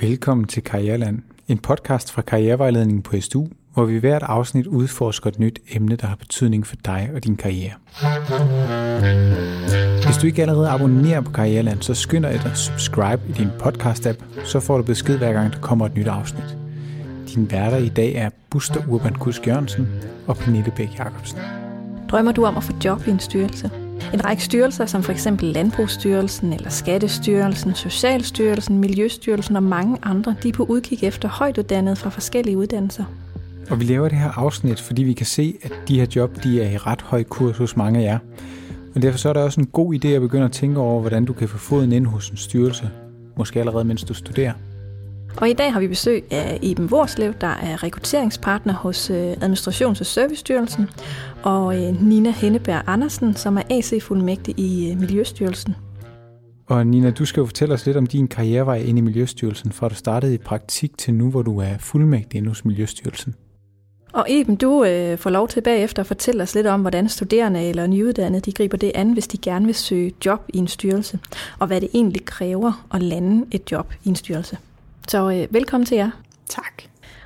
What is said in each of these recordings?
Velkommen til Karriereland, en podcast fra Karrierevejledningen på SDU, hvor vi hvert afsnit udforsker et nyt emne, der har betydning for dig og din karriere. Hvis du ikke allerede abonnerer på Karriereland, så skynd dig at subscribe i din podcast-app, så får du besked hver gang, der kommer et nyt afsnit. Din værter i dag er Buster Urban Kusk Jørgensen og Pernille Bæk Jacobsen. Drømmer du om at få job i en styrelse? En række styrelser, som f.eks. Landbrugsstyrelsen eller Skattestyrelsen, Socialstyrelsen, Miljøstyrelsen og mange andre, de er på udkig efter højtuddannede fra forskellige uddannelser. Og vi laver det her afsnit, fordi vi kan se, at de her job de er i ret høj kurs hos mange af jer. Og derfor så er det også en god idé at begynde at tænke over, hvordan du kan få foden ind hos en styrelse. Måske allerede mens du studerer. Og i dag har vi besøg af Iben Vorslev, der er rekrutteringspartner hos øh, Administrations- og Servicestyrelsen, og øh, Nina Henneberg Andersen, som er AC-fuldmægtig i øh, Miljøstyrelsen. Og Nina, du skal jo fortælle os lidt om din karrierevej ind i Miljøstyrelsen, fra du startede i praktik til nu, hvor du er fuldmægtig inde hos Miljøstyrelsen. Og Eben, du øh, får lov til bagefter at fortælle os lidt om, hvordan studerende eller nyuddannede de griber det an, hvis de gerne vil søge job i en styrelse, og hvad det egentlig kræver at lande et job i en styrelse. Så øh, velkommen til jer. Tak.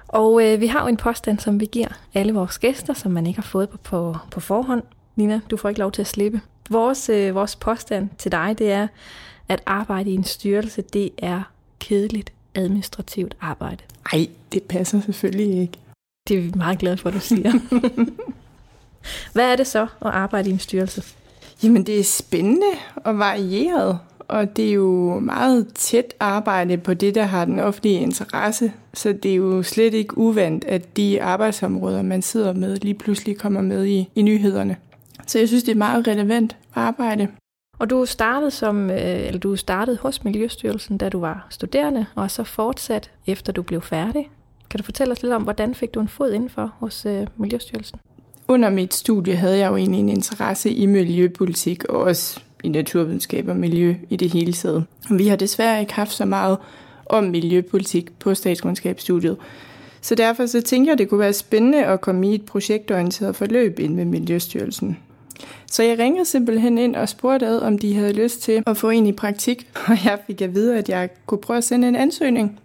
Og øh, vi har jo en påstand, som vi giver alle vores gæster, som man ikke har fået på, på, på forhånd. Nina, du får ikke lov til at slippe. Vores, øh, vores påstand til dig, det er, at arbejde i en styrelse, det er kedeligt administrativt arbejde. Ej, det passer selvfølgelig ikke. Det er vi meget glade for, at du siger. Hvad er det så at arbejde i en styrelse? Jamen, det er spændende og varieret, og det er jo meget tæt arbejde på det, der har den offentlige interesse. Så det er jo slet ikke uvandt, at de arbejdsområder, man sidder med, lige pludselig kommer med i, i nyhederne. Så jeg synes, det er meget relevant arbejde. Og du startede, som, øh, eller du startede hos Miljøstyrelsen, da du var studerende, og så fortsat efter du blev færdig. Kan du fortælle os lidt om, hvordan fik du en fod indenfor hos øh, Miljøstyrelsen? Under mit studie havde jeg jo egentlig en interesse i miljøpolitik, og også i naturvidenskab og miljø i det hele taget. Vi har desværre ikke haft så meget om miljøpolitik på statskundskabsstudiet. Så derfor så tænker jeg, det kunne være spændende at komme i et projektorienteret forløb ind med Miljøstyrelsen. Så jeg ringede simpelthen ind og spurgte ad, om de havde lyst til at få en i praktik, og jeg fik at vide, at jeg kunne prøve at sende en ansøgning.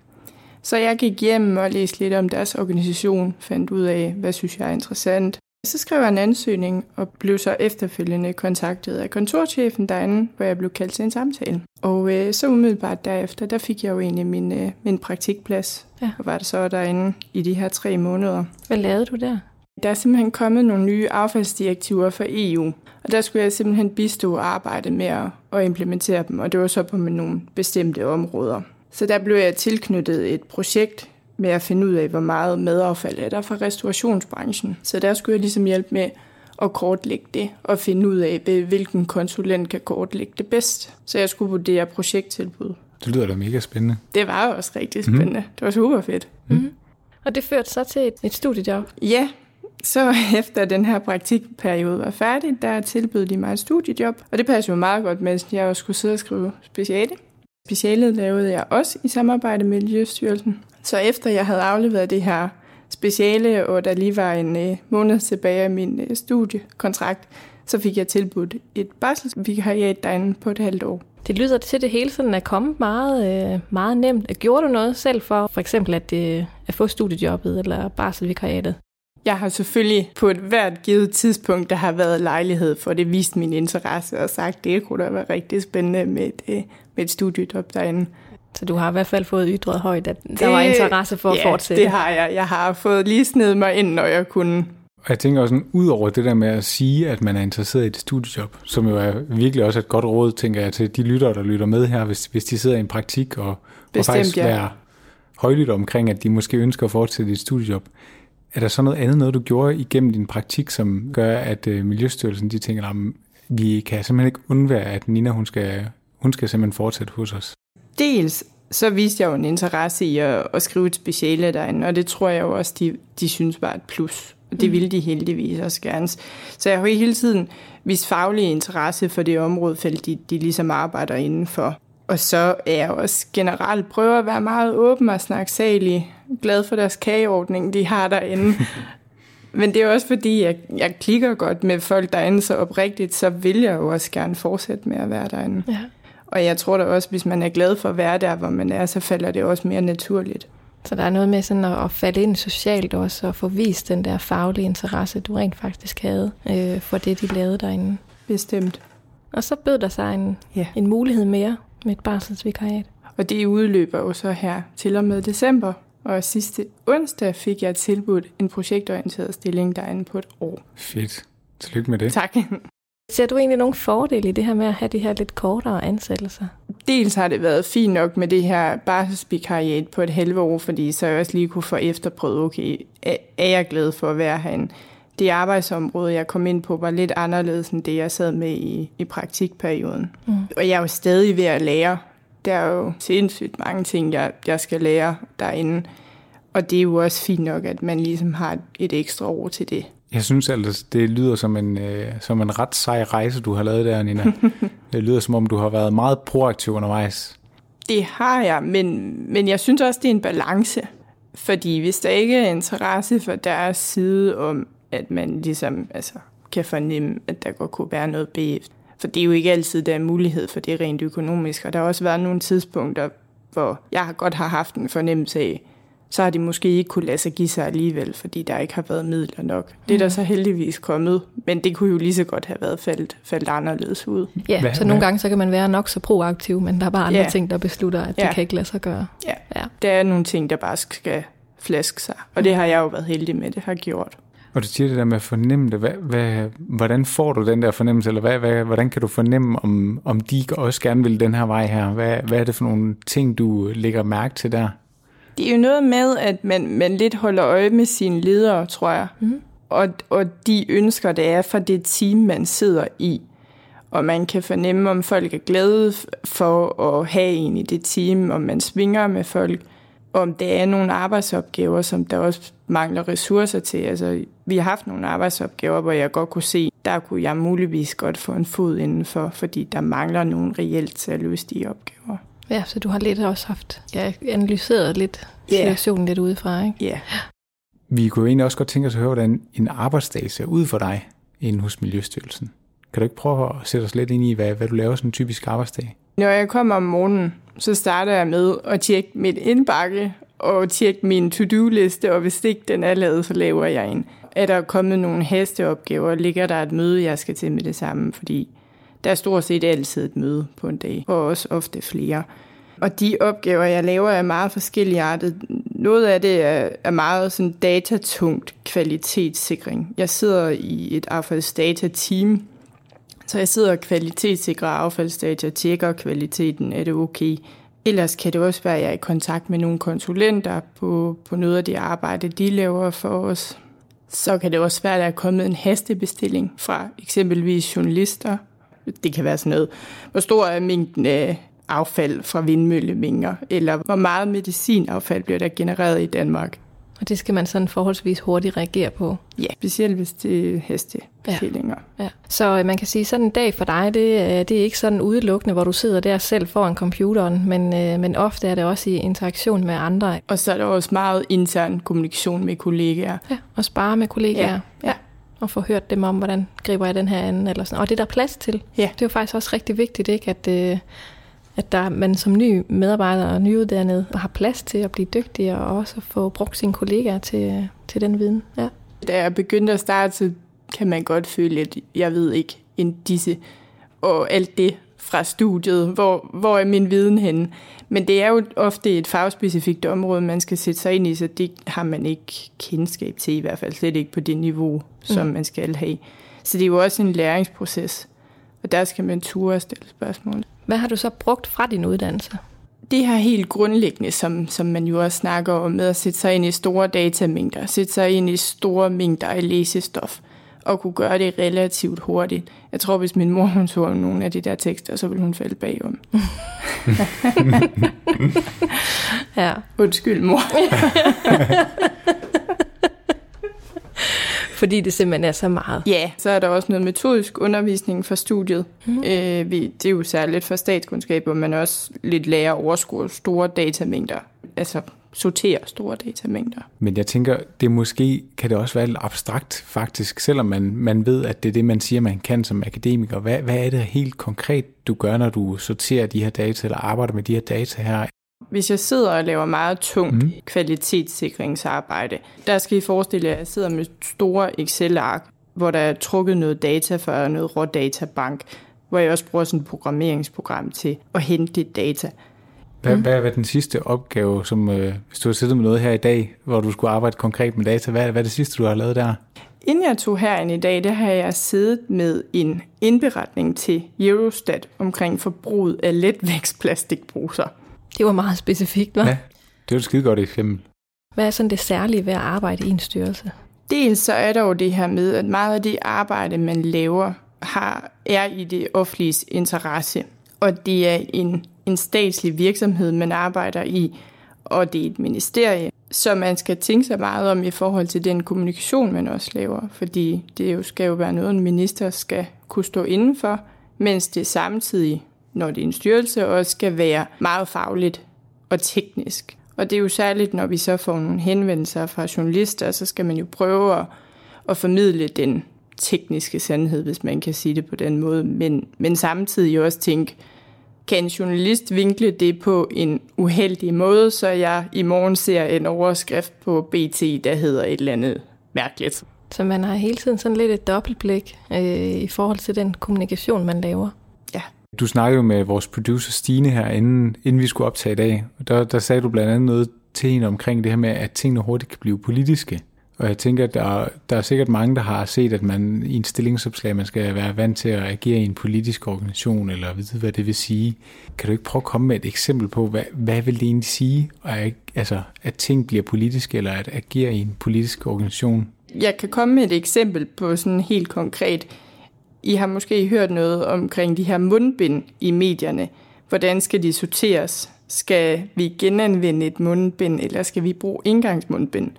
Så jeg gik hjem og læste lidt om deres organisation, fandt ud af, hvad synes jeg er interessant, så skrev jeg en ansøgning og blev så efterfølgende kontaktet af kontorchefen derinde, hvor jeg blev kaldt til en samtale. Og øh, så umiddelbart derefter, der fik jeg jo egentlig min, øh, min praktikplads, ja. og var der så derinde i de her tre måneder. Hvad lavede du der? Der er simpelthen kommet nogle nye affaldsdirektiver fra EU, og der skulle jeg simpelthen bistå arbejde med at, at implementere dem, og det var så på nogle bestemte områder. Så der blev jeg tilknyttet et projekt, med at finde ud af, hvor meget madaffald er der fra restaurationsbranchen. Så der skulle jeg ligesom hjælpe med at kortlægge det og finde ud af, hvilken konsulent kan kortlægge det bedst. Så jeg skulle vurdere projekttilbud. Det lyder da mega spændende. Det var også rigtig spændende. Mm. Det var super fedt. Mm. Og det førte så til et, et studiejob? Ja, så efter den her praktikperiode var færdig, der tilbød de mig et studiejob. Og det passede jo meget godt, mens jeg også skulle sidde og skrive speciale. Specialet lavede jeg også i samarbejde med Miljøstyrelsen. Så efter jeg havde afleveret det her speciale, og der lige var en øh, måned tilbage af min øh, studiekontrakt, så fik jeg tilbudt et barselsvikariat derinde på et halvt år. Det lyder til, det hele sådan er kommet meget, øh, meget nemt. Gjorde du noget selv for for eksempel at, øh, at få studiejobbet eller barselsvikariatet? Jeg har selvfølgelig på et hvert givet tidspunkt, der har været lejlighed for det, vist min interesse og sagt, det kunne da være rigtig spændende med et, øh, med et studiejob derinde. Så du har i hvert fald fået ytret højt, at det, der var interesse for at ja, fortsætte? det har jeg. Jeg har fået lige snedet mig ind, når jeg kunne. Og jeg tænker også, ud over det der med at sige, at man er interesseret i et studiejob, som jo er virkelig også et godt råd, tænker jeg, til de lyttere, der lytter med her, hvis, hvis de sidder i en praktik og, Bestemt, og faktisk ja. være højlydt omkring, at de måske ønsker at fortsætte et studiejob. Er der så noget andet, noget du gjorde igennem din praktik, som gør, at uh, Miljøstyrelsen de tænker, at vi kan simpelthen ikke undvære, at Nina hun skal, hun skal simpelthen fortsætte hos os? Dels så viste jeg jo en interesse i at, at skrive et speciale derinde, og det tror jeg jo også, de, de synes var et plus. Det mm. ville de heldigvis også gerne. Så jeg har jo hele tiden vist faglig interesse for det områdefelt, de, de ligesom arbejder indenfor. Og så er jeg også generelt prøver at være meget åben og snakke salig. Glad for deres kageordning, de har derinde. Men det er også fordi, jeg, jeg klikker godt med folk derinde så oprigtigt, så vil jeg jo også gerne fortsætte med at være derinde. Ja. Og jeg tror da også, hvis man er glad for at være der, hvor man er, så falder det også mere naturligt. Så der er noget med sådan at, at falde ind socialt også, og få vist den der faglige interesse, du rent faktisk havde øh, for det, de lavede derinde. Bestemt. Og så bød der sig en, ja. en mulighed mere med et barselsvikariat. Og det udløber jo så her til og med december. Og sidste onsdag fik jeg tilbudt en projektorienteret stilling derinde på et år. Fedt. Tillykke med det. Tak. Ser du egentlig nogle fordele i det her med at have de her lidt kortere ansættelser? Dels har det været fint nok med det her barselsvikariat på et halve år, fordi så jeg også lige kunne få efterprøvet, okay, er jeg glad for at være herinde? Det arbejdsområde, jeg kom ind på, var lidt anderledes end det, jeg sad med i, i praktikperioden. Mm. Og jeg er jo stadig ved at lære. Der er jo sindssygt mange ting, jeg, jeg skal lære derinde. Og det er jo også fint nok, at man ligesom har et ekstra år til det. Jeg synes altså, det lyder som en, øh, som en ret sej rejse, du har lavet der, Nina. det lyder som om, du har været meget proaktiv undervejs. Det har jeg, men, men jeg synes også, det er en balance. Fordi hvis der ikke er interesse for deres side om, at man ligesom altså, kan fornemme, at der godt kunne være noget bagefter. For det er jo ikke altid, der er mulighed for det rent økonomisk. Og der har også været nogle tidspunkter, hvor jeg godt har haft en fornemmelse af, så har de måske ikke kunne lade sig give sig alligevel, fordi der ikke har været midler nok. Det er der mm. så heldigvis kommet, men det kunne jo lige så godt have været faldt, faldt anderledes ud. Ja, hvad, så nogle gange så kan man være nok så proaktiv, men der er bare andre ja. ting, der beslutter, at ja. det kan ikke lade sig gøre. Ja. ja, der er nogle ting, der bare skal flaske sig, og det har jeg jo været heldig med, det har gjort. Og du siger det der med at fornemme det. Hvad, hvad, hvordan får du den der fornemmelse, eller hvad, hvad, hvordan kan du fornemme, om, om de også gerne vil den her vej her? Hvad, hvad er det for nogle ting, du lægger mærke til der? Det er jo noget med, at man, man lidt holder øje med sine ledere, tror jeg. Mm. Og, og de ønsker, det er for det team, man sidder i. Og man kan fornemme, om folk er glade for at have en i det team, om man svinger med folk, om det er nogle arbejdsopgaver, som der også mangler ressourcer til. Altså, vi har haft nogle arbejdsopgaver, hvor jeg godt kunne se, der kunne jeg muligvis godt få en fod indenfor, fordi der mangler nogen reelt til at løse de opgaver. Ja, så du har lidt også haft ja, analyseret lidt yeah. situationen lidt udefra, ikke? Ja. Yeah. Vi kunne jo egentlig også godt tænke os at høre, hvordan en arbejdsdag ser ud for dig inde hos Miljøstyrelsen. Kan du ikke prøve at sætte os lidt ind i, hvad, hvad du laver sådan en typisk arbejdsdag? Når jeg kommer om morgenen, så starter jeg med at tjekke mit indbakke og tjekke min to-do-liste, og hvis ikke den er lavet, så laver jeg en. Er der kommet nogle hasteopgaver, ligger der et møde, jeg skal til med det samme, fordi der er stort set altid et møde på en dag, og også ofte flere. Og de opgaver, jeg laver, er meget forskellige Noget af det er meget sådan datatungt kvalitetssikring. Jeg sidder i et affaldsdata-team, så jeg sidder og kvalitetssikrer affaldsdata, tjekker kvaliteten, er det okay. Ellers kan det også være, at jeg er i kontakt med nogle konsulenter på, på noget af det arbejde, de laver for os. Så kan det også være, at der er kommet en hastebestilling fra eksempelvis journalister, det kan være sådan noget, hvor stor er mængden af affald fra vindmøllevinger, eller hvor meget medicinaffald bliver der genereret i Danmark. Og det skal man sådan forholdsvis hurtigt reagere på. Ja, specielt hvis det er hestebestillinger. Ja. Ja. Så øh, man kan sige, sådan en dag for dig, det, det er ikke sådan udelukkende, hvor du sidder der selv foran computeren, men, øh, men ofte er det også i interaktion med andre. Og så er der også meget intern kommunikation med kollegaer. Ja, og spare med kollegaer. Ja. ja og få hørt dem om, hvordan griber jeg den her anden, eller sådan. Og det er der plads til. Ja. Det er jo faktisk også rigtig vigtigt, ikke? At, øh, at der, man som ny medarbejder og nyuddannet har plads til at blive dygtig, og også få brugt sine kollegaer til, til den viden. Ja. Da jeg begyndte at starte, så kan man godt føle, at jeg ved ikke en disse og alt det fra studiet, hvor, hvor er min viden henne. Men det er jo ofte et fagspecifikt område, man skal sætte sig ind i, så det har man ikke kendskab til, i hvert fald slet ikke på det niveau, som mm. man skal have. Så det er jo også en læringsproces, og der skal man ture og stille spørgsmål. Hvad har du så brugt fra din uddannelse? Det her helt grundlæggende, som, som man jo også snakker om, med at sætte sig ind i store datamængder, sætte sig ind i store mængder af læsestof, og kunne gøre det relativt hurtigt. Jeg tror, hvis min mor hun så nogle af de der tekster, så ville hun falde bagom. ja. Undskyld, mor. Fordi det simpelthen er så meget. Ja, så er der også noget metodisk undervisning for studiet. Mm. Øh, vi, det er jo særligt for statskundskab, hvor man også lidt lærer at overskue store datamængder. Altså sortere store datamængder. Men jeg tænker, det måske kan det også være lidt abstrakt faktisk, selvom man, man ved, at det er det, man siger, man kan som akademiker. Hvad, hvad er det helt konkret, du gør, når du sorterer de her data, eller arbejder med de her data her? Hvis jeg sidder og laver meget tungt mm. kvalitetssikringsarbejde, der skal I forestille jer, at jeg sidder med store Excel-ark, hvor der er trukket noget data fra noget rådatabank, hvor jeg også bruger sådan et programmeringsprogram til at hente det data. Hvad, mm. hvad er den sidste opgave, som øh, hvis du har siddet med noget her i dag, hvor du skulle arbejde konkret med data, hvad, hvad er det sidste, du har lavet der? Inden jeg tog herind i dag, der har jeg siddet med en indberetning til Eurostat omkring forbruget af letvægtsplastikposer. Det var meget specifikt, hva'? Ja, det var et skide godt eksempel. Hvad er sådan det særlige ved at arbejde i en styrelse? Dels så er der jo det her med, at meget af det arbejde, man laver, har, er i det offentlige interesse. Og det er en, en statslig virksomhed, man arbejder i, og det er et ministerie. Så man skal tænke sig meget om i forhold til den kommunikation, man også laver. Fordi det jo skal jo være noget, en minister skal kunne stå indenfor, mens det samtidig, når det er en styrelse, også skal være meget fagligt og teknisk. Og det er jo særligt, når vi så får nogle henvendelser fra journalister, så skal man jo prøve at, at formidle den tekniske sandhed, hvis man kan sige det på den måde, men, men samtidig også tænke, kan en journalist vinkle det på en uheldig måde, så jeg i morgen ser en overskrift på BT, der hedder et eller andet mærkeligt. Så man har hele tiden sådan lidt et dobbeltblik øh, i forhold til den kommunikation, man laver. Du snakkede jo med vores producer Stine her, inden, inden vi skulle optage i dag. Der, der sagde du blandt andet noget til hende omkring det her med, at tingene hurtigt kan blive politiske. Og jeg tænker, at der, der er sikkert mange, der har set, at man i en stillingsopslag, man skal være vant til at agere i en politisk organisation, eller vide, hvad det vil sige. Kan du ikke prøve at komme med et eksempel på, hvad, hvad vil det egentlig sige, at, altså, at ting bliver politiske, eller at agere i en politisk organisation? Jeg kan komme med et eksempel på sådan helt konkret. I har måske hørt noget omkring de her mundbind i medierne. Hvordan skal de sorteres? Skal vi genanvende et mundbind, eller skal vi bruge indgangsmundbind?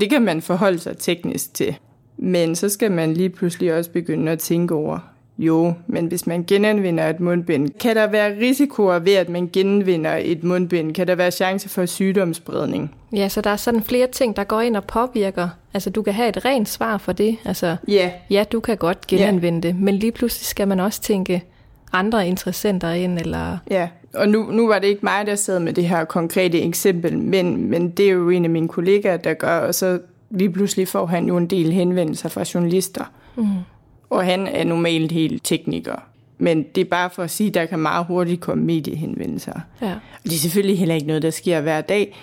Det kan man forholde sig teknisk til. Men så skal man lige pludselig også begynde at tænke over, jo, men hvis man genanvinder et mundbind, kan der være risikoer ved, at man genvinder et mundbind? Kan der være chance for sygdomsspredning? Ja, så der er sådan flere ting, der går ind og påvirker. Altså, du kan have et rent svar for det. Altså, ja. ja, du kan godt genanvinde det, men lige pludselig skal man også tænke andre interessenter ind, eller... Ja, og nu, nu var det ikke mig, der sad med det her konkrete eksempel, men, men det er jo en af mine kollegaer, der gør, og så lige pludselig får han jo en del henvendelser fra journalister. Mm. Og han er normalt helt tekniker. Men det er bare for at sige, at der kan meget hurtigt komme mediehenvendelser. Ja. Og det er selvfølgelig heller ikke noget, der sker hver dag,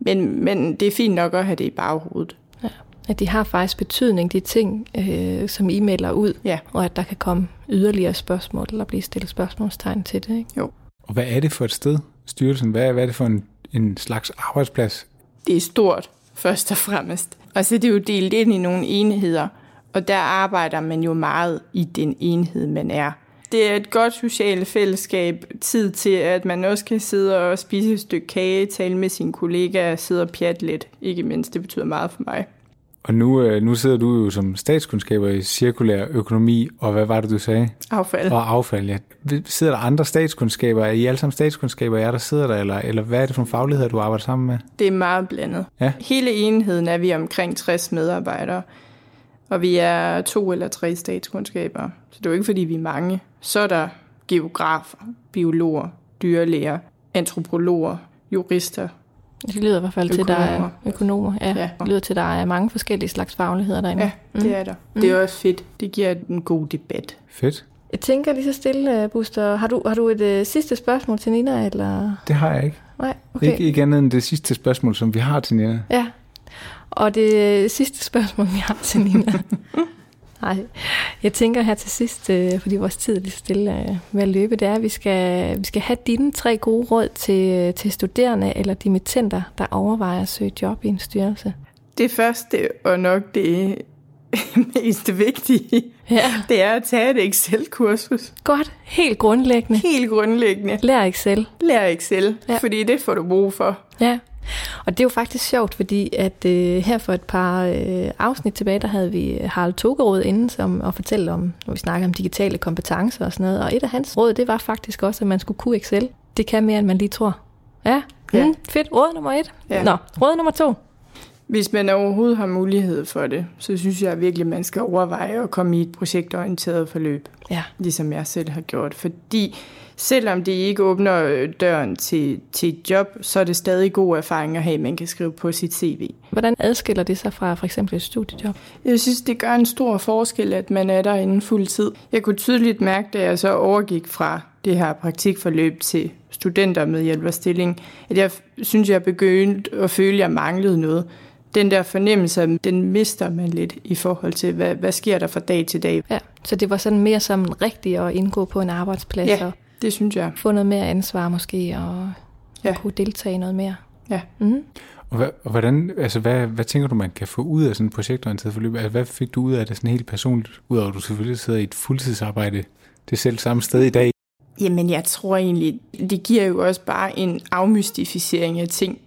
men, men det er fint nok at have det i baghovedet. Ja. At de har faktisk betydning, de ting, øh, som I melder ud, ja. og at der kan komme yderligere spørgsmål, eller blive stillet spørgsmålstegn til det. Ikke? Jo. Og hvad er det for et sted, styrelsen? Hvad er, hvad er det for en, en slags arbejdsplads? Det er stort, først og fremmest. Og så er det jo delt ind i nogle enheder, og der arbejder man jo meget i den enhed, man er. Det er et godt socialt fællesskab, tid til, at man også kan sidde og spise et stykke kage, tale med sine kollegaer, sidde og pjatte lidt. Ikke mindst, det betyder meget for mig. Og nu, øh, nu sidder du jo som statskundskaber i cirkulær økonomi, og hvad var det, du sagde? Affald. Og affald, ja. Sidder der andre statskundskaber? Er I alle sammen statskundskaber, er der sidder der, eller, eller hvad er det for en faglighed, du arbejder sammen med? Det er meget blandet. Ja. Hele enheden er vi omkring 60 medarbejdere, og vi er to eller tre statskundskaber. Så det er jo ikke, fordi vi er mange. Så er der geografer, biologer, dyrlæger, antropologer, jurister, det lyder i hvert fald økonomer. til, der er økonomer. Ja, ja. Det lyder til, der er mange forskellige slags fagligheder derinde. Ja, det mm. er der. Mm. Det er også fedt. Det giver en god debat. Fedt. Jeg tænker lige så stille, Buster. Har du, har du et uh, sidste spørgsmål til Nina? Eller? Det har jeg ikke. Nej, okay. Ikke, ikke andet end det sidste spørgsmål, som vi har til Nina. Ja, og det sidste spørgsmål, vi har til Nina, Nej, jeg tænker her til sidst, øh, fordi vores tid er lige stille øh, ved at løbe, det er, at vi skal, vi skal have dine tre gode råd til, til studerende eller dimittenter, der overvejer at søge job i en styrelse. Det første, og nok det mest vigtige, ja. det er at tage et Excel-kursus. Godt, helt grundlæggende. Helt grundlæggende. Lær Excel. Lær Excel, ja. fordi det får du brug for. Ja, og det er jo faktisk sjovt, fordi at øh, her for et par øh, afsnit tilbage, der havde vi Harald Togerud inde som, og fortælle om, når vi snakker om digitale kompetencer og sådan noget. Og et af hans råd, det var faktisk også, at man skulle kunne Excel. Det kan mere, end man lige tror. Ja, Ja. Mm, fedt. Råd nummer et. Ja. Nå, råd nummer to. Hvis man overhovedet har mulighed for det, så synes jeg virkelig, at man skal overveje at komme i et projektorienteret forløb. Ja. Ligesom jeg selv har gjort. Fordi selvom det ikke åbner øh, døren til, til et job, så er det stadig god erfaring at have, man kan skrive på sit CV. Hvordan adskiller det sig fra for eksempel et studiejob? Jeg synes, det gør en stor forskel, at man er der inden fuld tid. Jeg kunne tydeligt mærke, da jeg så overgik fra det her praktikforløb til studenter med hjælp af stilling, at jeg synes, jeg begyndte at føle, at jeg manglede noget den der fornemmelse, den mister man lidt i forhold til, hvad, hvad sker der fra dag til dag. Ja, så det var sådan mere som rigtigt at indgå på en arbejdsplads ja, og det synes jeg. få noget mere ansvar måske, og, ja. og kunne deltage noget mere. Ja. Mm-hmm. Og, hvad, og hvordan, altså hvad, hvad tænker du, man kan få ud af sådan et projektorienteret forløb? Altså, hvad fik du ud af det sådan helt personligt, udover at du selvfølgelig sidder i et fuldtidsarbejde det selv samme sted i dag? Jamen, jeg tror egentlig, det giver jo også bare en afmystificering af ting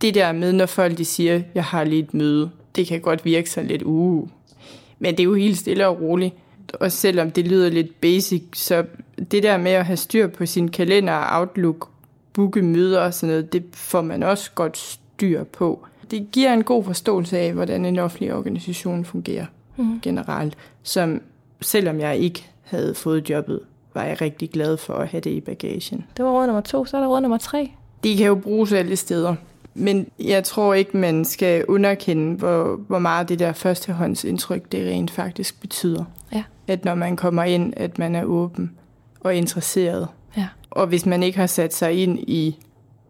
det der med, når folk de siger, jeg har lige et møde, det kan godt virke sådan lidt, uh. Men det er jo helt stille og roligt. Og selvom det lyder lidt basic, så det der med at have styr på sin kalender, Outlook, booke møder og sådan noget, det får man også godt styr på. Det giver en god forståelse af, hvordan en offentlig organisation fungerer mm. generelt, som selvom jeg ikke havde fået jobbet, var jeg rigtig glad for at have det i bagagen. Det var råd nummer to, så er der råd nummer tre. De kan jo bruges alle steder. Men jeg tror ikke, man skal underkende, hvor, hvor meget det der førstehåndsindtryk, det rent faktisk betyder. Ja. At når man kommer ind, at man er åben og interesseret. Ja. Og hvis man ikke har sat sig ind i,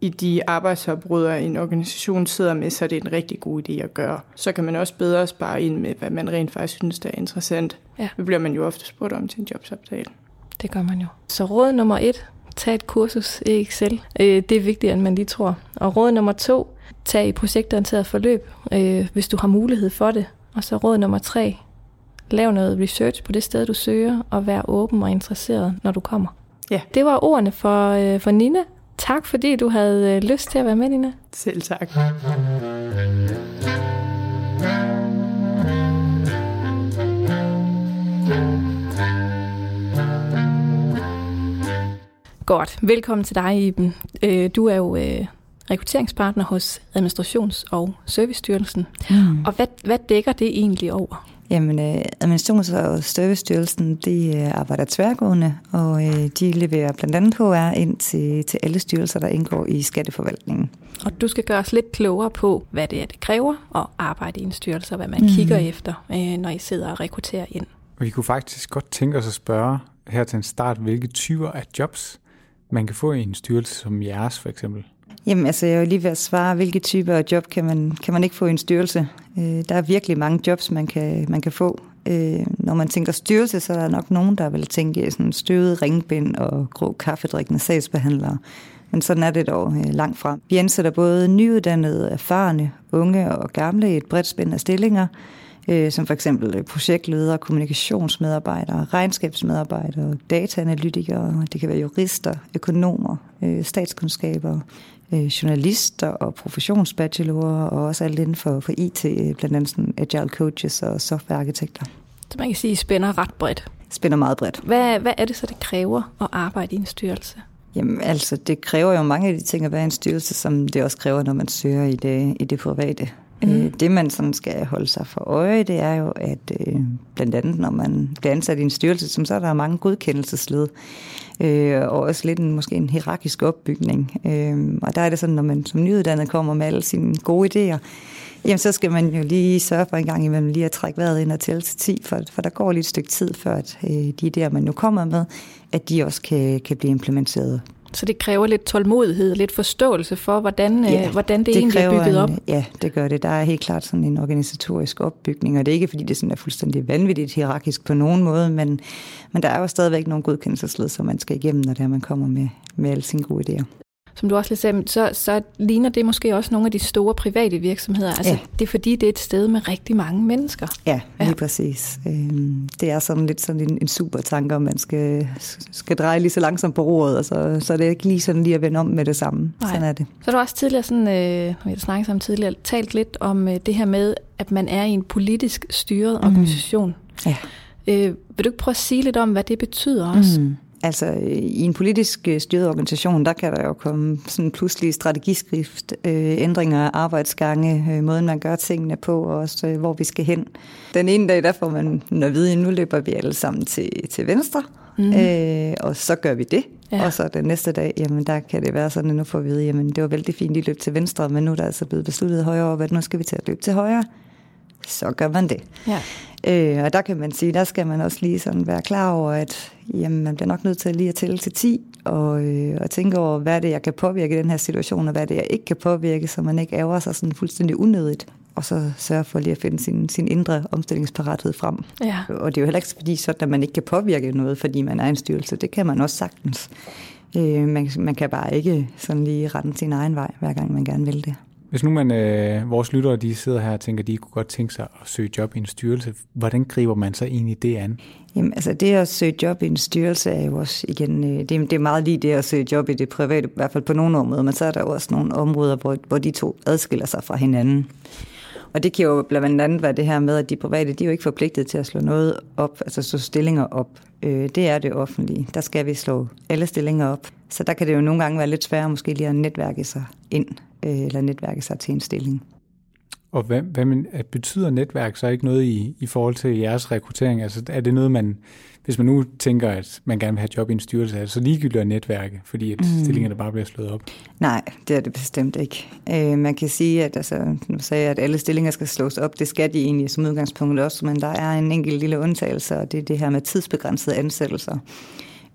i de arbejdsopbrydere, en organisation sidder med, så er det en rigtig god idé at gøre. Så kan man også bedre spare ind med, hvad man rent faktisk synes, der er interessant. Ja. Det bliver man jo ofte spurgt om til en jobsoptale. Det gør man jo. Så råd nummer et, tag et kursus i Excel. Øh, det er vigtigere, end man lige tror. Og råd nummer to, tag i projektorienteret forløb, øh, hvis du har mulighed for det. Og så råd nummer tre, lav noget research på det sted, du søger, og vær åben og interesseret, når du kommer. Ja. Det var ordene for, øh, for Nina. Tak fordi du havde lyst til at være med, Nina. Selv tak. Godt. Velkommen til dig, Iben. Øh, du er jo øh, rekrutteringspartner hos Administrations- og Servicestyrelsen. Mm. Og hvad, hvad dækker det egentlig over? Jamen, øh, Administrations- og Servicestyrelsen, de arbejder tværgående, og de leverer blandt andet HR ind til, til alle styrelser, der indgår i skatteforvaltningen. Og du skal gøre os lidt klogere på, hvad det er, det kræver at arbejde i en styrelse, og hvad man mm. kigger efter, når I sidder og rekrutterer ind. Vi kunne faktisk godt tænke os at spørge her til en start, hvilke typer af jobs man kan få i en styrelse som jeres for eksempel? Jamen altså, jeg er jo lige ved at svare, hvilke typer af job kan man, kan man ikke få i en styrelse. Øh, der er virkelig mange jobs, man kan, man kan få. Øh, når man tænker styrelse, så er der nok nogen, der vil tænke sådan støvet ringbind og grå kaffedrikkende sagsbehandlere. Men sådan er det dog øh, langt frem. Vi ansætter både nyuddannede, erfarne, unge og gamle i et bredt spænd af stillinger, øh, som for eksempel øh, projektledere, kommunikationsmedarbejdere, regnskabsmedarbejdere, dataanalytikere, det kan være jurister, økonomer, øh, statskundskaber, øh, journalister og professionsbachelorer, og også alt inden for, for IT, blandt andet sådan agile coaches og softwarearkitekter. Så man kan sige, at I spænder ret bredt. Spænder meget bredt. Hvad, hvad er det så, det kræver at arbejde i en styrelse? Jamen altså, det kræver jo mange af de ting at være en styrelse, som det også kræver, når man søger i det, i det private. Mm. Det, man sådan skal holde sig for øje, det er jo, at øh, blandt andet, når man bliver ansat i en styrelse, så er der mange godkendelsesled, øh, og også lidt en, måske en hierarkisk opbygning. Øh, og der er det sådan, når man som nyuddannet kommer med alle sine gode idéer, jamen så skal man jo lige sørge for en gang imellem lige at trække vejret ind og tælle til 10, for, for der går lige et stykke tid, før at, øh, de idéer, man nu kommer med, at de også kan, kan blive implementeret så det kræver lidt tålmodighed, lidt forståelse for, hvordan, ja, øh, hvordan det, det egentlig er bygget op? En, ja, det gør det. Der er helt klart sådan en organisatorisk opbygning, og det er ikke, fordi det sådan er fuldstændig vanvittigt hierarkisk på nogen måde, men, men der er jo stadigvæk nogle godkendelsesled, som man skal igennem, når det er, man kommer med, med alle sine gode idéer som du også lige sagde, så, så ligner det måske også nogle af de store private virksomheder. Altså, ja. Det er fordi, det er et sted med rigtig mange mennesker. Ja, lige ja. præcis. Øhm, det er sådan lidt sådan en, en super tanke, om man skal, skal dreje lige så langsomt på roret, og så, så er det ikke lige sådan lige at vende om med det samme. Nej. Sådan er det. Så har du også tidligere, sådan, øh, vi har snakket sammen tidligere, talt lidt om øh, det her med, at man er i en politisk styret mm. organisation. Ja. Øh, vil du ikke prøve at sige lidt om, hvad det betyder også? Mm. Altså i en politisk øh, styret organisation, der kan der jo komme sådan pludselig strategiskrift, øh, ændringer af arbejdsgange, øh, måden man gør tingene på, og også øh, hvor vi skal hen. Den ene dag, der får man at vide, at nu løber vi alle sammen til, til venstre, mm. øh, og så gør vi det. Ja. Og så den næste dag, jamen der kan det være sådan, at nu får vi vide, jamen det var vældig fint, at løb til venstre, men nu er der altså blevet besluttet højre over, at nu skal vi til at løbe til højre. Så gør man det. Ja. Øh, og der kan man sige, der skal man også lige sådan være klar over, at jamen, man bliver nok nødt til lige at tælle til 10, og, øh, og tænke over, hvad er det, jeg kan påvirke i den her situation, og hvad er det, jeg ikke kan påvirke, så man ikke ærger sig sådan fuldstændig unødigt og så sørge for lige at finde sin, sin indre omstillingsparathed frem. Ja. Og det er jo heller ikke fordi sådan, at man ikke kan påvirke noget, fordi man er en styrelse. Det kan man også sagtens. Øh, man, man kan bare ikke sådan lige rette sin egen vej, hver gang man gerne vil det. Hvis nu man, øh, vores lyttere de sidder her og tænker, at de kunne godt tænke sig at søge job i en styrelse, hvordan griber man så egentlig det an? Jamen, altså det at søge job i en styrelse er jo også igen, øh, det, det er meget lige det at søge job i det private, i hvert fald på nogle områder, men så er der jo også nogle områder, hvor, hvor de to adskiller sig fra hinanden. Og det kan jo blandt andet være det her med, at de private, de er jo ikke forpligtet til at slå noget op, altså slå stillinger op. Øh, det er det offentlige. Der skal vi slå alle stillinger op. Så der kan det jo nogle gange være lidt sværere måske lige at netværke sig ind, øh, eller netværke sig til en stilling. Og hvad, hvad betyder netværk så ikke noget i, i forhold til jeres rekruttering? Altså er det noget, man, hvis man nu tænker, at man gerne vil have job i en styrelse, er det så ligegyldigt at netværke, fordi at mm. stillingerne bare bliver slået op? Nej, det er det bestemt ikke. Øh, man kan sige, at, altså, nu sagde jeg, at alle stillinger skal slås op. Det skal de egentlig som udgangspunkt også, men der er en enkelt lille undtagelse, og det er det her med tidsbegrænsede ansættelser. Øh,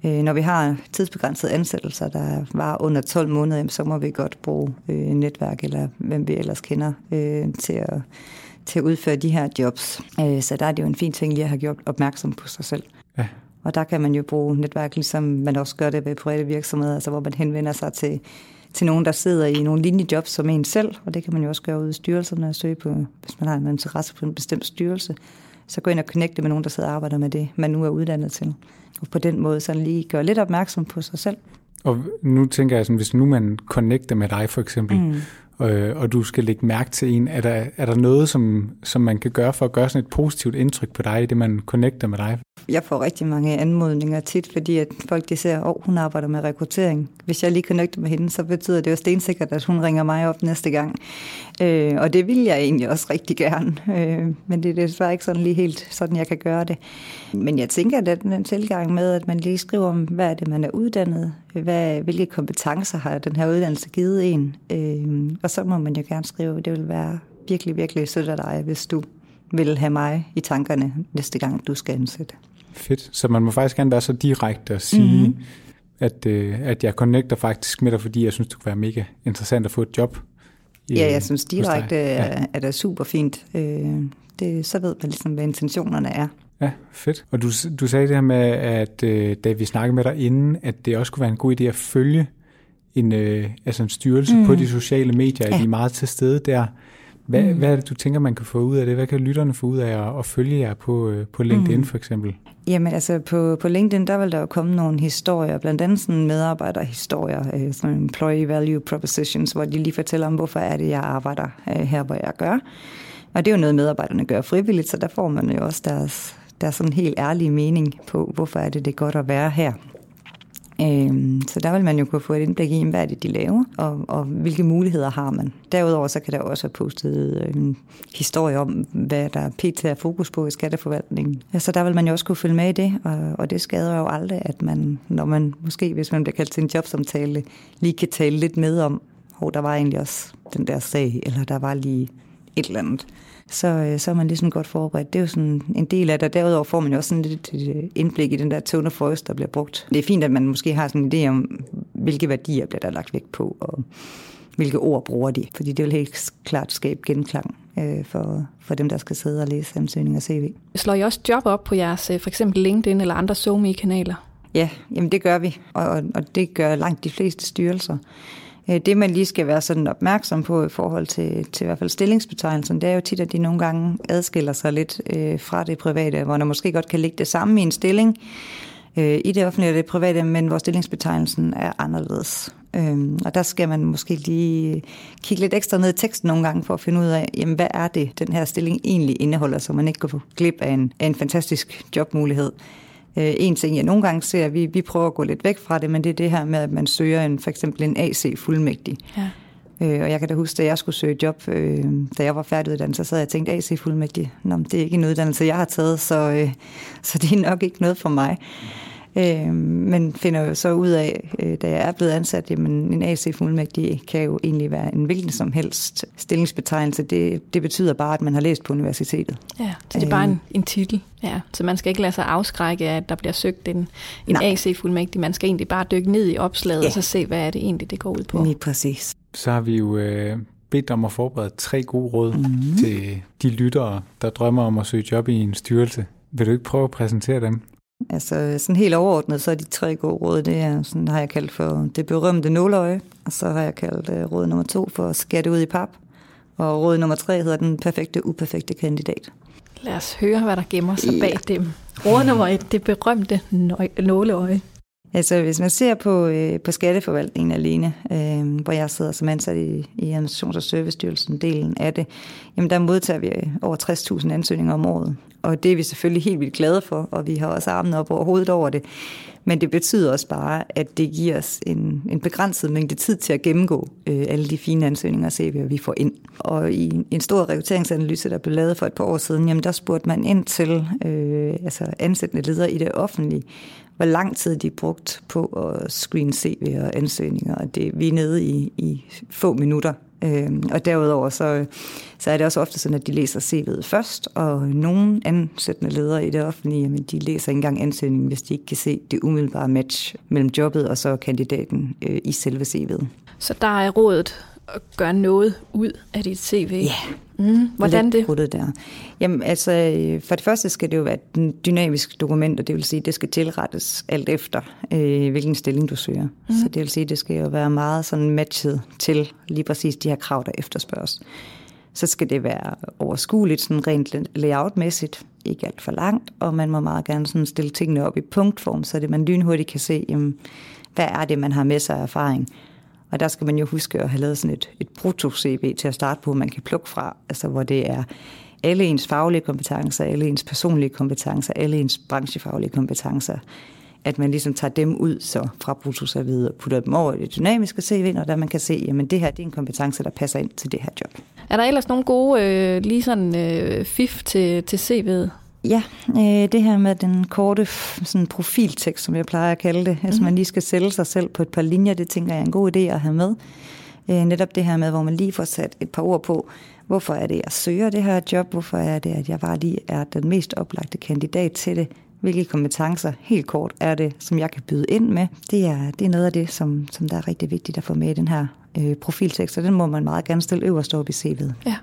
når vi har tidsbegrænsede ansættelser, der var under 12 måneder, så må vi godt bruge øh, netværk, eller hvem vi ellers kender, øh, til, at, til at udføre de her jobs. Øh, så der er det jo en fin ting lige at have gjort opmærksom på sig selv. Ja. Og der kan man jo bruge netværk, ligesom man også gør det ved private virksomheder, altså hvor man henvender sig til, til nogen, der sidder i nogle linjejobs som en selv, og det kan man jo også gøre ude i styrelserne og søge på, hvis man har en interesse på en bestemt styrelse. Så gå ind og connecte med nogen, der sidder og arbejder med det, man nu er uddannet til. Og på den måde så lige gøre lidt opmærksom på sig selv. Og nu tænker jeg sådan, hvis nu man connecter med dig for eksempel, mm øh, og du skal lægge mærke til en. Er der, er der noget, som, som man kan gøre for at gøre sådan et positivt indtryk på dig, det man connecter med dig? Jeg får rigtig mange anmodninger tit, fordi at folk de ser, at oh, hun arbejder med rekruttering. Hvis jeg lige connecter med hende, så betyder det jo stensikkert, at hun ringer mig op næste gang. Øh, og det vil jeg egentlig også rigtig gerne. Øh, men det er desværre ikke sådan lige helt sådan, jeg kan gøre det. Men jeg tænker, at den tilgang med, at man lige skriver om, hvad er det, man er uddannet, hvad, hvilke kompetencer har den her uddannelse givet en, øh, og så må man jo gerne skrive, det vil være virkelig, virkelig sødt af dig, hvis du vil have mig i tankerne næste gang, du skal ansætte. Fedt. Så man må faktisk gerne være så direkte og sige, mm-hmm. at, øh, at jeg connecter faktisk med dig, fordi jeg synes, det kunne være mega interessant at få et job. I, ja, jeg synes direkte er, ja. er det super fint. Øh, det, så ved man ligesom, hvad intentionerne er. Ja, fedt. Og du, du sagde det her med, at øh, da vi snakkede med dig inden, at det også kunne være en god idé at følge en, øh, altså en styrelse mm. på de sociale medier, ja. at de er meget til stede der. Hvad, mm. hvad er det, du tænker, man kan få ud af det? Hvad kan lytterne få ud af at, at følge jer på, øh, på LinkedIn mm. for eksempel? Jamen altså på, på LinkedIn, der vil der jo komme nogle historier, blandt andet sådan medarbejderhistorier, øh, sådan employee value propositions, hvor de lige fortæller om, hvorfor er det, jeg arbejder øh, her, hvor jeg gør. Og det er jo noget, medarbejderne gør frivilligt, så der får man jo også deres, deres sådan helt ærlige mening på, hvorfor er det, det er godt at være her. Øhm, så der vil man jo kunne få et indblik i, hvad er det, de laver, og, og hvilke muligheder har man. Derudover så kan der også være postet øh, en historie om, hvad der er pt. er fokus på i skatteforvaltningen. Ja, så der vil man jo også kunne følge med i det, og, og det skader jo aldrig, at man, når man måske, hvis man bliver kaldt til en jobsamtale, lige kan tale lidt med om, hvor der var egentlig også den der sag, eller der var lige et eller andet så, øh, så er man ligesom godt forberedt. Det er jo sådan en del af det. Derudover får man jo også sådan lidt indblik i den der tone of voice, der bliver brugt. Det er fint, at man måske har sådan en idé om, hvilke værdier bliver der lagt vægt på, og hvilke ord bruger de. Fordi det vil helt klart skabe genklang øh, for, for dem, der skal sidde og læse ansøgning og CV. Slår I også job op på jeres øh, for eksempel LinkedIn eller andre SoMe-kanaler? Ja, jamen det gør vi, og, og det gør langt de fleste styrelser. Øh, det, man lige skal være sådan opmærksom på i forhold til, til i hvert fald stillingsbetegnelsen, det er jo tit, at de nogle gange adskiller sig lidt øh, fra det private, hvor der måske godt kan ligge det samme i en stilling øh, i det offentlige og det private, men hvor stillingsbetegnelsen er anderledes. Øhm, og der skal man måske lige kigge lidt ekstra ned i teksten nogle gange for at finde ud af, jamen, hvad er det, den her stilling egentlig indeholder, så man ikke går glip af en, af en fantastisk jobmulighed. Øh, en ting, jeg nogle gange ser, vi, vi prøver at gå lidt væk fra det, men det er det her med, at man søger en, for eksempel en AC-fuldmægtig. Ja. Øh, og jeg kan da huske, da jeg skulle søge job, øh, da jeg var færdiguddannet, så sad jeg og tænkte, AC-fuldmægtig, Nå, det er ikke en uddannelse, jeg har taget, så, øh, så det er nok ikke noget for mig. Øh, men finder jo så ud af, øh, da jeg er blevet ansat, jamen en AC-fuldmægtig kan jo egentlig være en hvilken som helst stillingsbetegnelse. Det, det betyder bare, at man har læst på universitetet. Ja, så det er bare en, en titel. Ja, så man skal ikke lade sig afskrække af, at der bliver søgt en, en AC-fuldmægtig. Man skal egentlig bare dykke ned i opslaget ja. og så se, hvad er det egentlig, det går ud på. Lige præcis. Så har vi jo øh, bedt om at forberede tre gode råd mm-hmm. til de lyttere, der drømmer om at søge job i en styrelse. Vil du ikke prøve at præsentere dem? Altså sådan helt overordnet, så er de tre gode råd, det er, sådan har jeg kaldt for det berømte nåløje, og så har jeg kaldt uh, råd nummer to for skatte ud i pap, og råd nummer tre hedder den perfekte, uperfekte kandidat. Lad os høre, hvad der gemmer sig ja. bag dem. Råd nummer et, det berømte nåleøje. Altså hvis man ser på, øh, på skatteforvaltningen alene, øh, hvor jeg sidder som ansat i, i Administrations- og Servicestyrelsen, delen af det, jamen der modtager vi øh, over 60.000 ansøgninger om året. Og det er vi selvfølgelig helt vildt glade for, og vi har også armen op over hovedet over det. Men det betyder også bare, at det giver os en, en begrænset mængde tid til at gennemgå øh, alle de fine ansøgninger og se, hvad vi får ind. Og i en stor rekrutteringsanalyse, der blev lavet for et par år siden, jamen der spurgte man ind til øh, altså ansættende ledere i det offentlige, hvor lang tid de brugt på at screen CV og ansøgninger. Og det, vi er nede i, i få minutter. Øhm, og derudover så, så er det også ofte sådan, at de læser CV'et først, og nogle ansættende ledere i det offentlige, jamen, de læser ikke engang ansøgningen, hvis de ikke kan se det umiddelbare match mellem jobbet og så kandidaten øh, i selve CV'et. Så der er rådet at gøre noget ud af dit CV? Ja. Mm, hvordan det? det? Der. Jamen, altså, for det første skal det jo være et dynamisk dokument, og det vil sige, at det skal tilrettes alt efter, øh, hvilken stilling du søger. Mm. Så det vil sige, at det skal jo være meget sådan matchet til lige præcis de her krav, der efterspørges. Så skal det være overskueligt, sådan rent layoutmæssigt, ikke alt for langt, og man må meget gerne sådan stille tingene op i punktform, så det man lynhurtigt kan se, jamen, hvad er det, man har med sig af erfaring, og der skal man jo huske at have lavet sådan et, et proto-CV til at starte på, man kan plukke fra, altså hvor det er alle ens faglige kompetencer, alle ens personlige kompetencer, alle ens branchefaglige kompetencer, at man ligesom tager dem ud så fra bruttoserviet og putter dem over i det dynamiske CV, og der man kan se, jamen det her det er en kompetence, der passer ind til det her job. Er der ellers nogle gode øh, lige sådan øh, fif til, til CV'et? Ja, øh, det her med den korte sådan profiltekst, som jeg plejer at kalde det, mm. altså man lige skal sælge sig selv på et par linjer, det tænker jeg er en god idé at have med. Øh, netop det her med, hvor man lige får sat et par ord på, hvorfor er det, jeg søger det her job, hvorfor er det, at jeg bare lige er den mest oplagte kandidat til det, hvilke kompetencer helt kort er det, som jeg kan byde ind med. Det er, det er noget af det, som, som der er rigtig vigtigt at få med i den her øh, profiltekst, og den må man meget gerne stille øverst op i CV'et. Ja.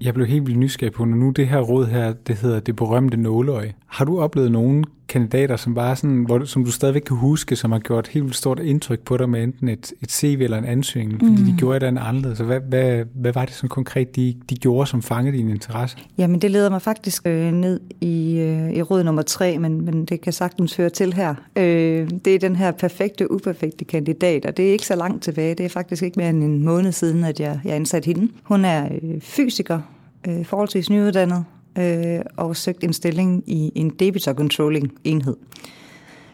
Jeg blev helt vildt nysgerrig på, når nu det her råd her, det hedder det berømte nåleøje. Har du oplevet nogle kandidater, som bare sådan, hvor, som du stadigvæk kan huske, som har gjort helt vildt stort indtryk på dig med enten et, et CV eller en ansøgning, fordi mm. de gjorde det anderledes. Så hvad, hvad, hvad var det sådan konkret, de, de gjorde, som fangede din interesse? Jamen, det leder mig faktisk øh, ned i, øh, i råd nummer tre, men, men det kan sagtens høre til her. Øh, det er den her perfekte, uperfekte kandidat, og det er ikke så langt tilbage. Det er faktisk ikke mere end en måned siden, at jeg, jeg ansatte hende. Hun er øh, fysiker, øh, forholdsvis nyuddannet, øh, og søgt en stilling i en debitor controlling enhed.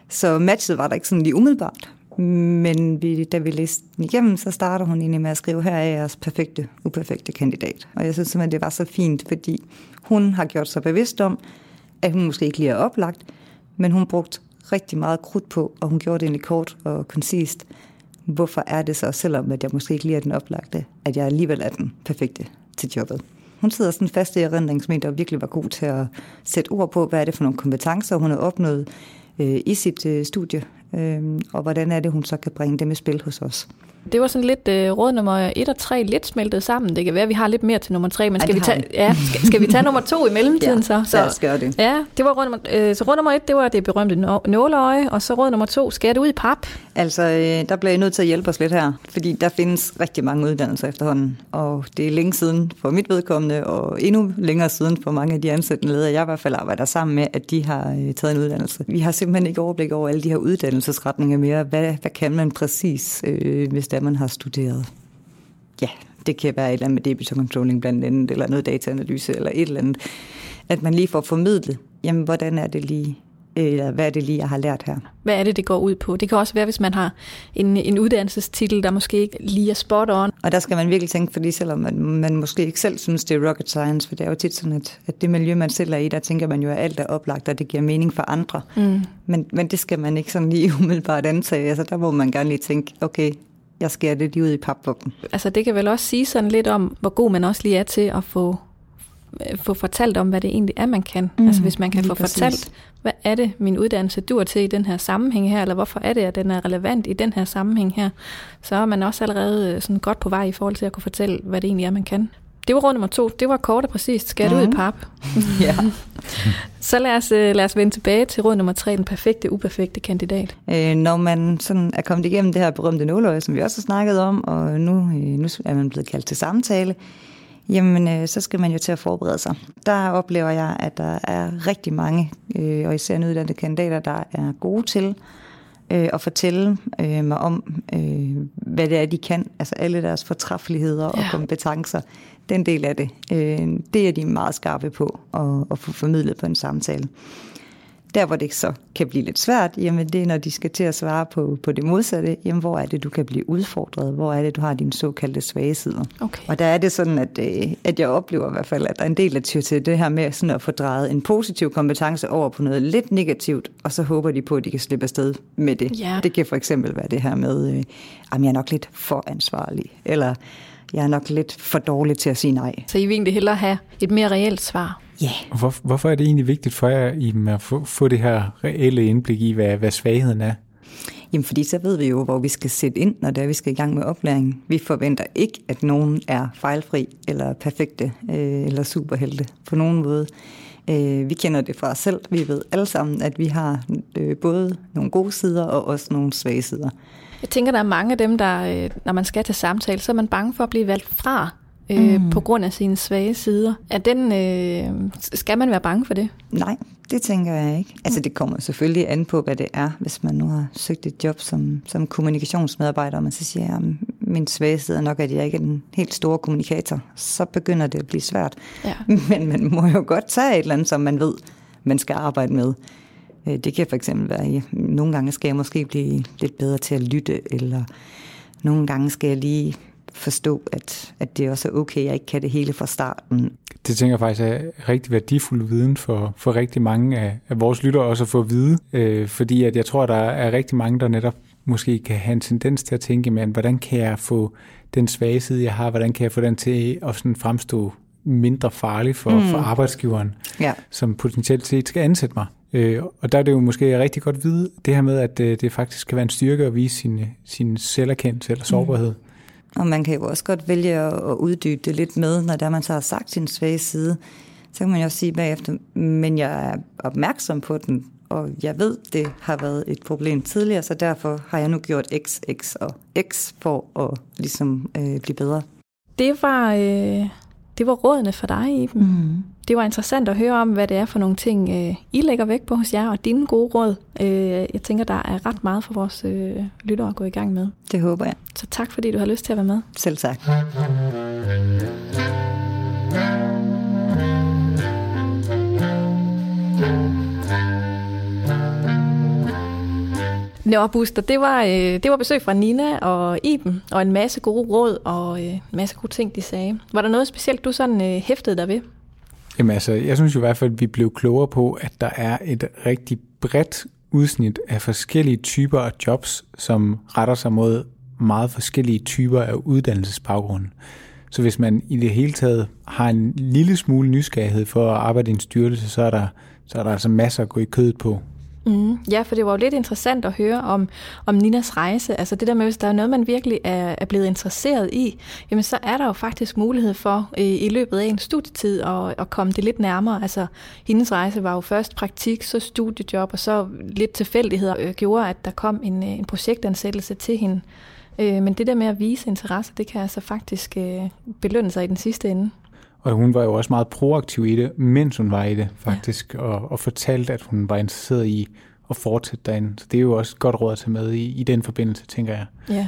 Så matchet var der ikke sådan lige umiddelbart, men vi, da vi læste den igennem, så starter hun egentlig med at skrive, her er jeres perfekte, uperfekte kandidat. Og jeg synes simpelthen, det var så fint, fordi hun har gjort sig bevidst om, at hun måske ikke lige er oplagt, men hun brugt rigtig meget krudt på, og hun gjorde det egentlig kort og koncist. Hvorfor er det så, selvom at jeg måske ikke lige er den oplagte, at jeg alligevel er den perfekte til jobbet? Hun sidder sådan fast i erindringsmedier og virkelig var god til at sætte ord på, hvad er det for nogle kompetencer, hun har opnået øh, i sit øh, studie, øh, og hvordan er det, hun så kan bringe dem i spil hos os. Det var sådan lidt øh, råd nummer 1 og 3 lidt smeltet sammen. Det kan være, at vi har lidt mere til nummer 3, men skal, vi, tage, ja, skal, skal vi tage nummer 2 i mellemtiden ja, så? Så lad os gøre det. Ja, det var råd nummer, øh, så råd nummer 1, det var det berømte nåleøje, og så råd nummer 2, skal det ud i pap? Altså, øh, der bliver I nødt til at hjælpe os lidt her, fordi der findes rigtig mange uddannelser efterhånden, og det er længe siden for mit vedkommende, og endnu længere siden for mange af de ansættende ledere, jeg i hvert fald arbejder sammen med, at de har øh, taget en uddannelse. Vi har simpelthen ikke overblik over alle de her uddannelsesretninger mere. Hvad, hvad kan man præcis, øh, hvis der man har studeret? Ja, det kan være et eller andet med debitor controlling blandt andet, eller noget dataanalyse, eller et eller andet. At man lige får formidlet, jamen, hvordan er det lige, eller hvad er det lige, jeg har lært her? Hvad er det, det går ud på? Det kan også være, hvis man har en, en uddannelsestitel, der måske ikke lige er spot on. Og der skal man virkelig tænke, fordi selvom man, man måske ikke selv synes, det er rocket science, for det er jo tit sådan, at, at det miljø, man selv er i, der tænker man jo, at alt er oplagt, og det giver mening for andre. Mm. Men, men det skal man ikke sådan lige umiddelbart antage. Altså der må man gerne lige tænke, okay, jeg skærer det lige ud i papvugten. Altså det kan vel også sige sådan lidt om, hvor god man også lige er til at få Øh, få fortalt om, hvad det egentlig er, man kan. Mm, altså hvis man kan få præcis. fortalt, hvad er det, min uddannelse dur til i den her sammenhæng her, eller hvorfor er det, at den er relevant i den her sammenhæng her, så er man også allerede øh, sådan godt på vej i forhold til at kunne fortælle, hvad det egentlig er, man kan. Det var råd nummer to. Det var kort og præcist. Skal mm. ud i mhm. pap? ja. så lad os, øh, lad os vende tilbage til råd nummer tre, den perfekte, uperfekte kandidat. Øh, når man sådan er kommet igennem det her berømte nåløje, som vi også har snakket om, og nu, nu er man blevet kaldt til samtale, jamen øh, så skal man jo til at forberede sig. Der oplever jeg, at der er rigtig mange, øh, og især nyuddannede kandidater, der er gode til øh, at fortælle øh, mig om, øh, hvad det er, de kan. Altså alle deres fortræffeligheder og ja. kompetencer. Den del af det, øh, det er de meget skarpe på at, at få formidlet på en samtale. Der, hvor det så kan blive lidt svært, jamen det er, når de skal til at svare på, på det modsatte. Jamen, hvor er det, du kan blive udfordret? Hvor er det, du har dine såkaldte svage sider? Okay. Og der er det sådan, at, øh, at jeg oplever i hvert fald, at der er en del, af tyr til det her med sådan at få drejet en positiv kompetence over på noget lidt negativt, og så håber de på, at de kan slippe afsted med det. Ja. Det kan for eksempel være det her med, øh, at jeg er nok lidt for ansvarlig, eller jeg er nok lidt for dårlig til at sige nej. Så I vil egentlig hellere have et mere reelt svar? Ja. Yeah. Hvor, hvorfor er det egentlig vigtigt for jer I at få, få det her reelle indblik i, hvad, hvad svagheden er? Jamen, fordi så ved vi jo, hvor vi skal sætte ind, når det er, vi skal i gang med oplæring. Vi forventer ikke, at nogen er fejlfri, eller perfekte, øh, eller superhelte på nogen måde. Øh, vi kender det fra os selv. Vi ved alle sammen, at vi har øh, både nogle gode sider og også nogle svage sider. Jeg tænker, der er mange af dem, der, øh, når man skal til samtale, så er man bange for at blive valgt fra øh, mm. på grund af sine svage sider. Er den, øh, skal man være bange for det? Nej, det tænker jeg ikke. Altså det kommer selvfølgelig an på, hvad det er. Hvis man nu har søgt et job som, som kommunikationsmedarbejder, og man så siger, at min svage side er nok, at jeg ikke er den helt store kommunikator, så begynder det at blive svært. Ja. Men man må jo godt tage et eller andet, som man ved, man skal arbejde med. Øh, det kan for eksempel være, at nogle gange skal jeg måske blive lidt bedre til at lytte, eller nogle gange skal jeg lige forstå, at, at det også er okay, at jeg ikke kan det hele fra starten. Det tænker jeg faktisk er rigtig værdifuld viden for, for rigtig mange af, af vores lyttere også at få at vide, øh, fordi at jeg tror, at der er rigtig mange, der netop måske kan have en tendens til at tænke, men hvordan kan jeg få den svage side, jeg har, hvordan kan jeg få den til at sådan fremstå mindre farlig for, mm. for arbejdsgiveren, ja. som potentielt set skal ansætte mig. Øh, og der er det jo måske rigtig godt at vide, det her med, at øh, det faktisk kan være en styrke at vise sin, sin selverkendelse eller sårbarhed. Mm. Og man kan jo også godt vælge at uddybe det lidt med, når der man så har sagt sin svage side. Så kan man jo også sige bagefter, men jeg er opmærksom på den, og jeg ved, det har været et problem tidligere, så derfor har jeg nu gjort x, x og x for at ligesom øh, blive bedre. Det var, øh, det var rådene for dig, Iben. Mm. Det var interessant at høre om, hvad det er for nogle ting, øh, I lægger væk på hos jer, og dine gode råd. Øh, jeg tænker, der er ret meget for vores øh, lyttere at gå i gang med. Det håber jeg. Så tak, fordi du har lyst til at være med. Selv tak. Nå, Buster, det var, øh, det var besøg fra Nina og Iben, og en masse gode råd og øh, en masse gode ting, de sagde. Var der noget specielt, du sådan øh, hæftede dig ved? Jamen altså, jeg synes jo i hvert fald, at vi blev klogere på, at der er et rigtig bredt udsnit af forskellige typer af jobs, som retter sig mod meget forskellige typer af uddannelsesbaggrunde. Så hvis man i det hele taget har en lille smule nysgerrighed for at arbejde i en styrelse, så er der, så er der altså masser at gå i kødet på. Mm, ja, for det var jo lidt interessant at høre om, om Ninas rejse. Altså det der med, hvis der er noget, man virkelig er, er blevet interesseret i, jamen så er der jo faktisk mulighed for øh, i løbet af en studietid at, at komme det lidt nærmere. Altså hendes rejse var jo først praktik, så studiejob, og så lidt tilfældigheder øh, gjorde, at der kom en, øh, en projektansættelse til hende. Øh, men det der med at vise interesse, det kan altså faktisk øh, belønne sig i den sidste ende. Og hun var jo også meget proaktiv i det, mens hun var i det, faktisk, ja. og, og fortalte, at hun var interesseret i at fortsætte derinde. Så det er jo også et godt råd at tage med i, i den forbindelse, tænker jeg. Ja.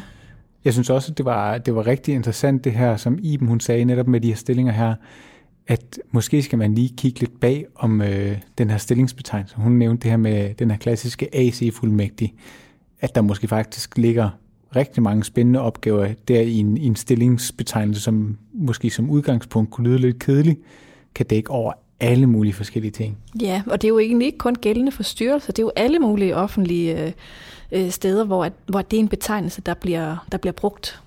Jeg synes også, at det var, det var rigtig interessant, det her, som Iben hun sagde netop med de her stillinger her, at måske skal man lige kigge lidt bag om øh, den her stillingsbetegnelse. Hun nævnte det her med den her klassiske AC-fuldmægtig, at der måske faktisk ligger rigtig mange spændende opgaver der i en, i en stillingsbetegnelse, som måske som udgangspunkt kunne lyde lidt kedelig, kan dække over alle mulige forskellige ting. Ja, og det er jo egentlig ikke kun gældende for styrelser, det er jo alle mulige offentlige øh, øh, steder, hvor, at, hvor det er en betegnelse, der bliver, der bliver brugt.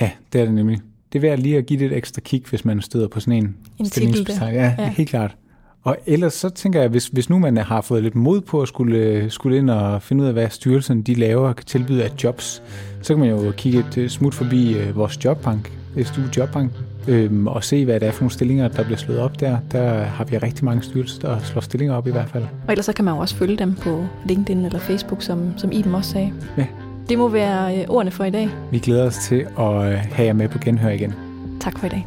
Ja, det er det nemlig. Det er værd lige at give det et ekstra kig, hvis man støder på sådan en, en stillingsbetegnelse. Ja, ja, helt klart. Og ellers så tænker jeg, hvis, hvis nu man har fået lidt mod på at skulle, skulle ind og finde ud af, hvad styrelsen de laver og kan tilbyde af jobs, så kan man jo kigge et øh, smut forbi øh, vores jobbank, SDU Jobbank, øhm, og se, hvad det er for nogle stillinger, der bliver slået op der. Der har vi rigtig mange styrelser, der slår stillinger op i hvert fald. Og ellers så kan man jo også følge dem på LinkedIn eller Facebook, som, som Iben også sagde. Ja. Det må være øh, ordene for i dag. Vi glæder os til at have jer med på genhør igen. Tak for i dag.